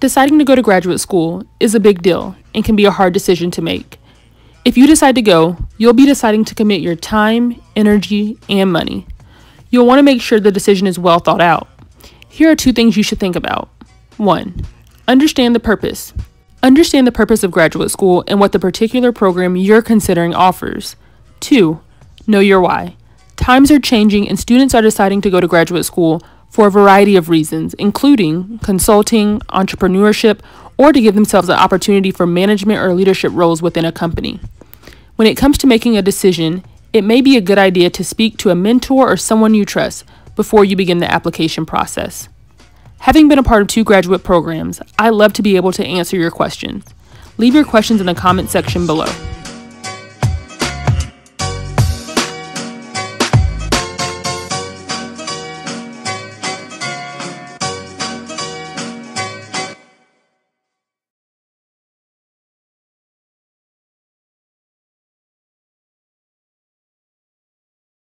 Deciding to go to graduate school is a big deal and can be a hard decision to make. If you decide to go, you'll be deciding to commit your time, energy, and money. You'll want to make sure the decision is well thought out. Here are two things you should think about. 1. Understand the purpose. Understand the purpose of graduate school and what the particular program you're considering offers. 2. Know your why. Times are changing and students are deciding to go to graduate school for a variety of reasons, including consulting, entrepreneurship, or to give themselves an opportunity for management or leadership roles within a company. When it comes to making a decision, it may be a good idea to speak to a mentor or someone you trust before you begin the application process. Having been a part of two graduate programs, I love to be able to answer your questions. Leave your questions in the comment section below.